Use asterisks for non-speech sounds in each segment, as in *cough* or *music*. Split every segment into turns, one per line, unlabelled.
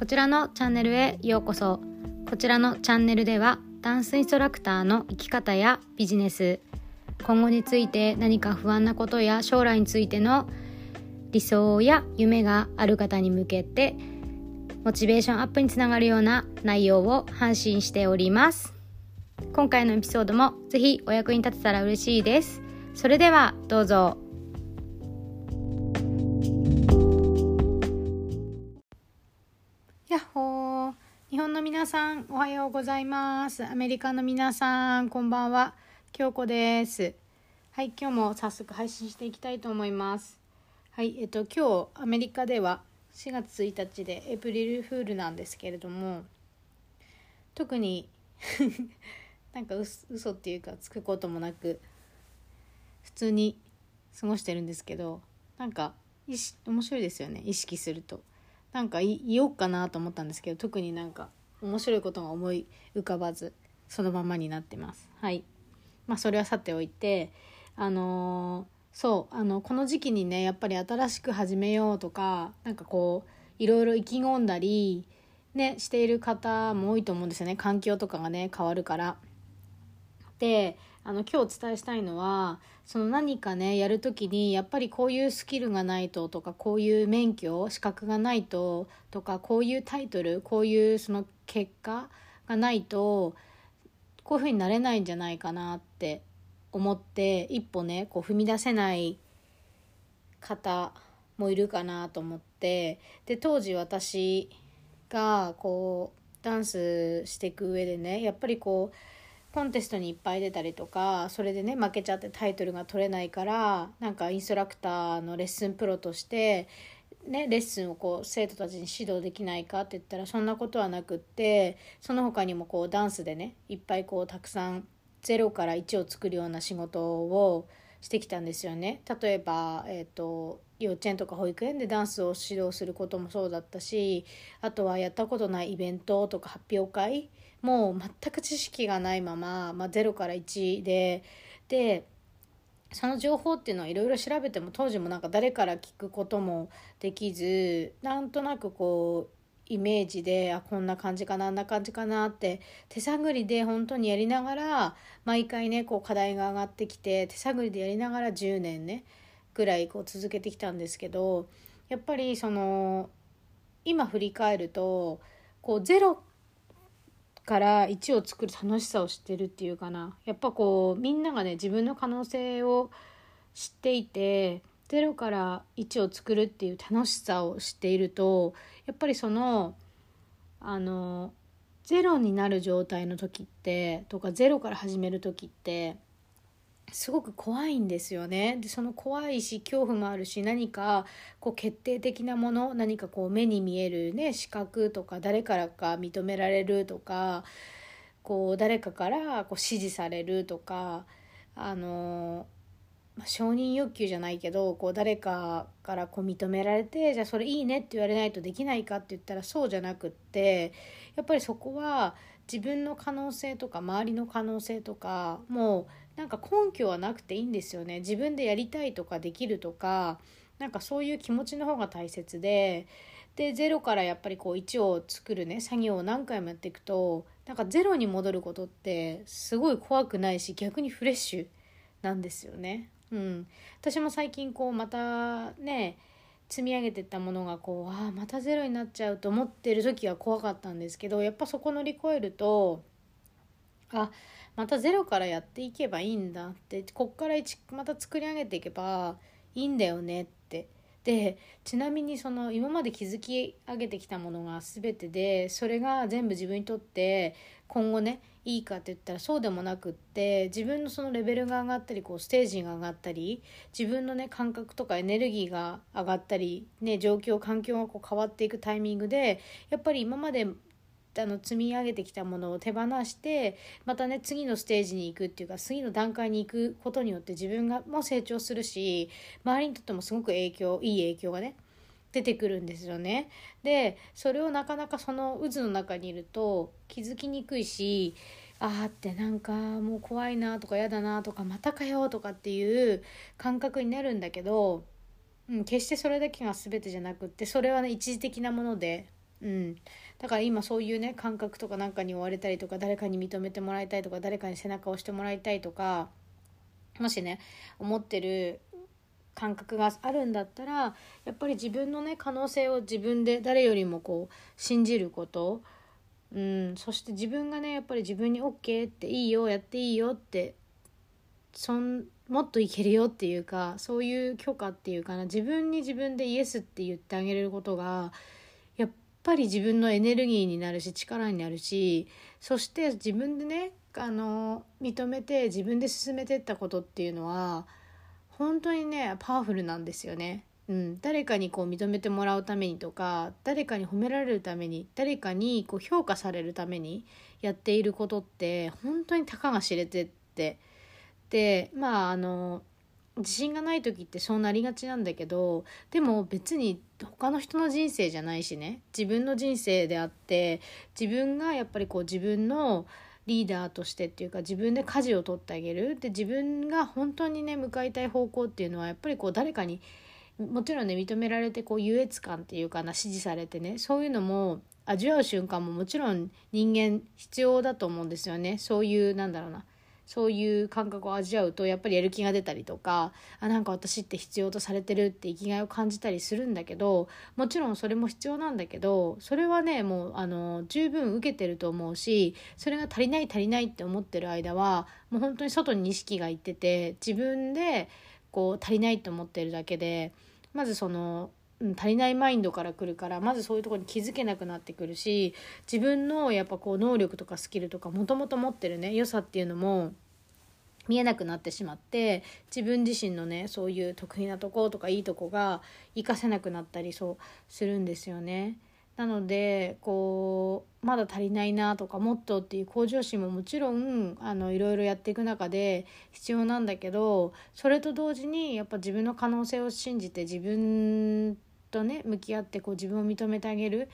こちらのチャンネルへようこそ。こちらのチャンネルではダンスインストラクターの生き方やビジネス。今後について何か不安なことや将来についての理想や夢がある方に向けてモチベーションアップにつながるような内容を発信しております。今回のエピソードもぜひお役に立てたら嬉しいです。それではどうぞ。本の皆さんおはようございます。アメリカの皆さんこんばんは。京子です。はい今日も早速配信していきたいと思います。はいえっと今日アメリカでは4月1日でエイプリルフールなんですけれども特に *laughs* なんか嘘っていうかつくこともなく普通に過ごしてるんですけどなんか面白いですよね。意識すると。なんか言おうかなと思ったんですけど特になんか面白いことが思い浮かばずそのままになってます。はい。まあそれはさておいてあのー、そうあのこの時期にねやっぱり新しく始めようとかなんかこういろいろ意気込んだりねしている方も多いと思うんですよね。環境とかがね変わるから。であの今日お伝えしたいのはその何かねやる時にやっぱりこういうスキルがないととかこういう免許資格がないととかこういうタイトルこういうその結果がないとこういうふうになれないんじゃないかなって思って一歩ねこう踏み出せない方もいるかなと思ってで当時私がこうダンスしていく上でねやっぱりこうコンテストにいっぱい出たりとかそれでね負けちゃってタイトルが取れないからなんかインストラクターのレッスンプロとしてね、レッスンをこう生徒たちに指導できないかって言ったらそんなことはなくってその他にもこうダンスでねいっぱいこうたくさん0から1を作るような仕事をしてきたんですよね。例えば、えーと幼稚園とか保育園でダンスを指導することもそうだったしあとはやったことないイベントとか発表会もう全く知識がないまま、まあ、0から1ででその情報っていうのはいろいろ調べても当時もなんか誰から聞くこともできずなんとなくこうイメージであこんな感じかなあんな感じかなって手探りで本当にやりながら毎回ねこう課題が上がってきて手探りでやりながら10年ねぐらいこう続けてきたんですけどやっぱりその今振り返るとこうゼロから1を作る楽しさを知ってるっていうかな。やっぱこうみんながね自分の可能性を知っていて0から1を作るっていう楽しさを知っているとやっぱりそのあの0になる状態の時ってとか0から始める時ってすごく怖いんですよね。でその怖いし恐怖もあるし何かこう決定的なもの何かこう目に見えるね資格とか誰からか認められるとかこう誰かからこう支持されるとかあの、ま、承認欲求じゃないけどこう誰かからこう認められてじゃあそれいいねって言われないとできないかって言ったらそうじゃなくってやっぱりそこは自分の可能性とか周りの可能性とかもうなんか根拠はなくていいんですよね自分でやりたいとかできるとかなんかそういう気持ちの方が大切でで0からやっぱりこう1を作るね作業を何回もやっていくとなんか0に戻ることってすごい怖くないし逆にフレッシュなんですよね。うん、私も最近こうまたね積み上げてったものがこうああまたゼロになっちゃうと思ってる時は怖かったんですけどやっぱそこ乗り越えるとあまたゼロからやっていけばいいんだってこっからまた作り上げていけばいいんだよねって。でちなみにその今まで築き上げてきたものが全てでそれが全部自分にとって今後ねいいかって言ったらそうでもなくって自分のそのレベルが上がったりこうステージが上がったり自分のね感覚とかエネルギーが上がったり、ね、状況環境がこう変わっていくタイミングでやっぱり今まであの積み上げてきたものを手放してまたね次のステージに行くっていうか次の段階に行くことによって自分がも成長するし周りにとってもすごく影響いい影響がね出てくるんですよね。でそれをなかなかその渦の中にいると気づきにくいしああってなんかもう怖いなとか嫌だなとかまたかよとかっていう感覚になるんだけど、うん、決してそれだけが全てじゃなくってそれはね一時的なものでうん、だから今そういうね感覚とかなんかに追われたりとか誰かに認めてもらいたいとか誰かに背中を押してもらいたいとかもしね思ってる感覚があるんだったらやっぱり自分のね可能性を自分で誰よりもこう信じること。うん、そして自分がねやっぱり自分に OK っていいよやっていいよってそんもっといけるよっていうかそういう許可っていうかな自分に自分でイエスって言ってあげれることがやっぱり自分のエネルギーになるし力になるしそして自分でねあの認めて自分で進めてったことっていうのは本当にねパワフルなんですよね。うん、誰かにこう認めてもらうためにとか誰かに褒められるために誰かにこう評価されるためにやっていることって本当にたかが知れてってでまああの自信がない時ってそうなりがちなんだけどでも別に他の人の人生じゃないしね。自分の人生であって自分がやっぱりこう自分のリーダーとしてっていうか自分で舵を取ってあげる。で自分が本当にね向かいたい方向っていうのはやっぱりこう誰かにもちろんね認められてこう優越感っていうかな支持されてねそういうのも味わう瞬間ももちろん人間必要だと思うんですよね。そういうなんだろうな。そういう感覚を味わうとやっぱりやる気が出たりとかあなんか私って必要とされてるって生きがいを感じたりするんだけどもちろんそれも必要なんだけどそれはねもうあの十分受けてると思うしそれが足りない足りないって思ってる間はもう本当に外に意識がいってて自分でこう足りないと思ってるだけでまずその足りないマインドから来るからまずそういうとこに気づけなくなってくるし自分のやっぱこう能力とかスキルとかもともと持ってるね良さっていうのも見えなくなってしまって自分自身のねそういう得意なとことかいいとこが活かせなくなったりそうするんですよね。なのでこうまだ足りないなとかもっとっていう向上心ももちろんあのいろいろやっていく中で必要なんだけどそれと同時にやっぱ自分の可能性を信じて自分とね向き合ってこう自分を認めてあげる、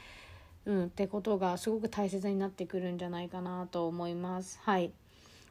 うん、ってことがすごく大切になってくるんじゃないかなと思います。はい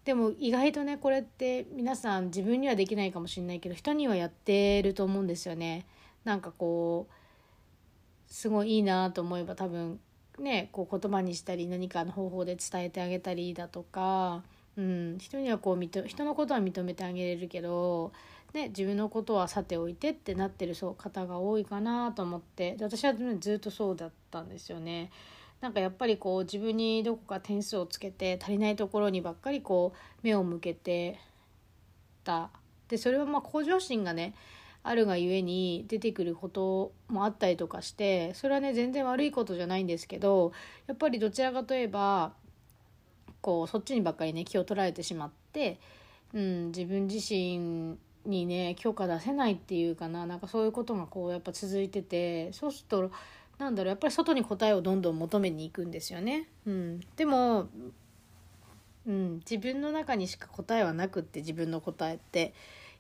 でも意外とねこれって皆さん自分にはできないかもしれないけど人にはやってると思うんですよね。なんかこうすごいいいなと思えば多分ねこう言葉にしたり何かの方法で伝えてあげたりだとか、うん、人にはこう認人のことは認めてあげれるけど、ね、自分のことはさておいてってなってるそう方が多いかなと思ってで私は、ずっとそうだったんですよね。なんかやっぱりこう自分にどこか点数をつけて足りないところにばっかりこう目を向けてたでそれはまあ向上心がねあるがゆえに出てくることもあったりとかしてそれはね全然悪いことじゃないんですけどやっぱりどちらかといえばこうそっちにばっかりね気を取られてしまって、うん、自分自身にね許可出せないっていうかななんかそういうことがこうやっぱ続いててそうするとなんだろうやっぱり外に答えをどんどん求めに行くんですよね。うん、でも、うん、自分の中にしか答えはなくって自分の答えって。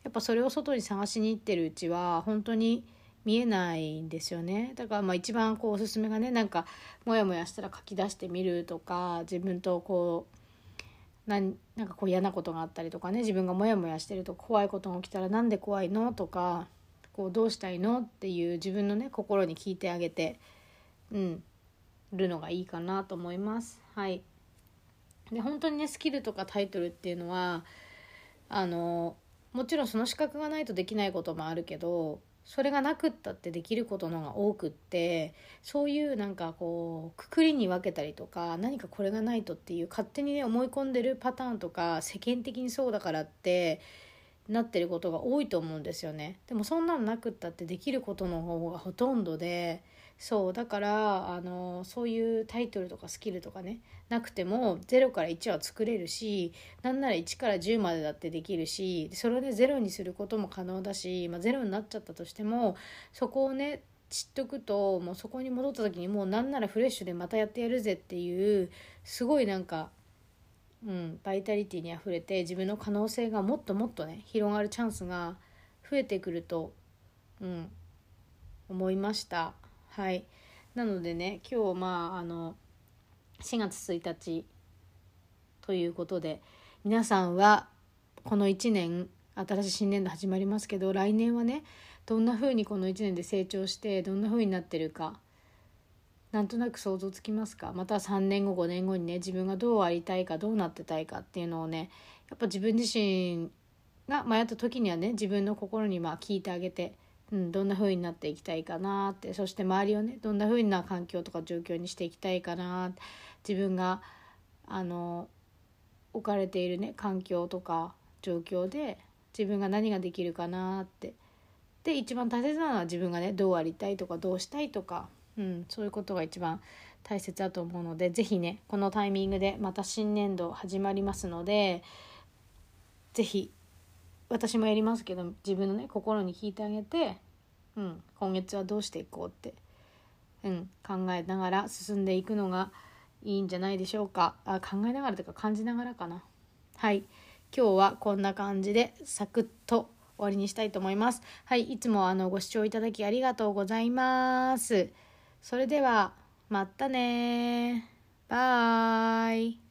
やっぱそれを外に探しに行ってるうちは本当に見えないんですよねだからまあ一番こうおすすめがねなんかモヤモヤしたら書き出してみるとか自分とこうなんなんかこう嫌なことがあったりとかね自分がモヤモヤしてると怖いことが起きたらなんで怖いのとかこうどうしたいのっていう自分のね心に聞いてあげてうんるのがいいかなと思います。はいで本当にねスキルとかタイトルっていうのはあのもちろんその資格がないとできないこともあるけどそれがなくったってできることのが多くってそういうなんかこうくくりに分けたりとか何かこれがないとっていう勝手にね思い込んでるパターンとか世間的にそうだからってなってることが多いと思うんですよね。でもそんなのなくったってできることの方がほとんどでそうだからあのそういうタイトルとかスキルとかねなくても0から1は作れるしなんなら1から10までだってできるしそれをね0にすることも可能だし、まあ、0になっちゃったとしてもそこをね知っとくともうそこに戻った時にもうなんならフレッシュでまたやってやるぜっていうすごいなんか、うん、バイタリティにあふれて自分の可能性がもっともっとね広がるチャンスが増えてくると、うん、思いました。はい。なのでね今日まああの4月1日ということで皆さんはこの1年新しい新年度始まりますけど来年はねどんな風にこの1年で成長してどんな風になってるかなんとなく想像つきますか？また3年後5年後にね自分がどうありたいかどうなってたいかっていうのをねやっぱ自分自身が迷った時にはね自分の心にまあ聞いてあげて、うん、どんな風になっていきたいかなって。そして周りをねどんな風な環境とか状況にしていきたいかな。自分があの置かれているね環境とか状況で自分が何ができるかなって。で一番大切なのは自分がねどうありたいとかどうしたいとか、うん、そういうことが一番大切だと思うので是非ねこのタイミングでまた新年度始まりますので是非私もやりますけど自分のね心に聞いてあげて、うん、今月はどうしていこうって、うん、考えながら進んでいくのがいいんじゃないでしょうか。あ考えながらというか感じながらかな。はい。今日はこんな感じでサクッと終わりにしたいと思います。はいいつもあのご視聴いただきありがとうございます。それではまたねバイ。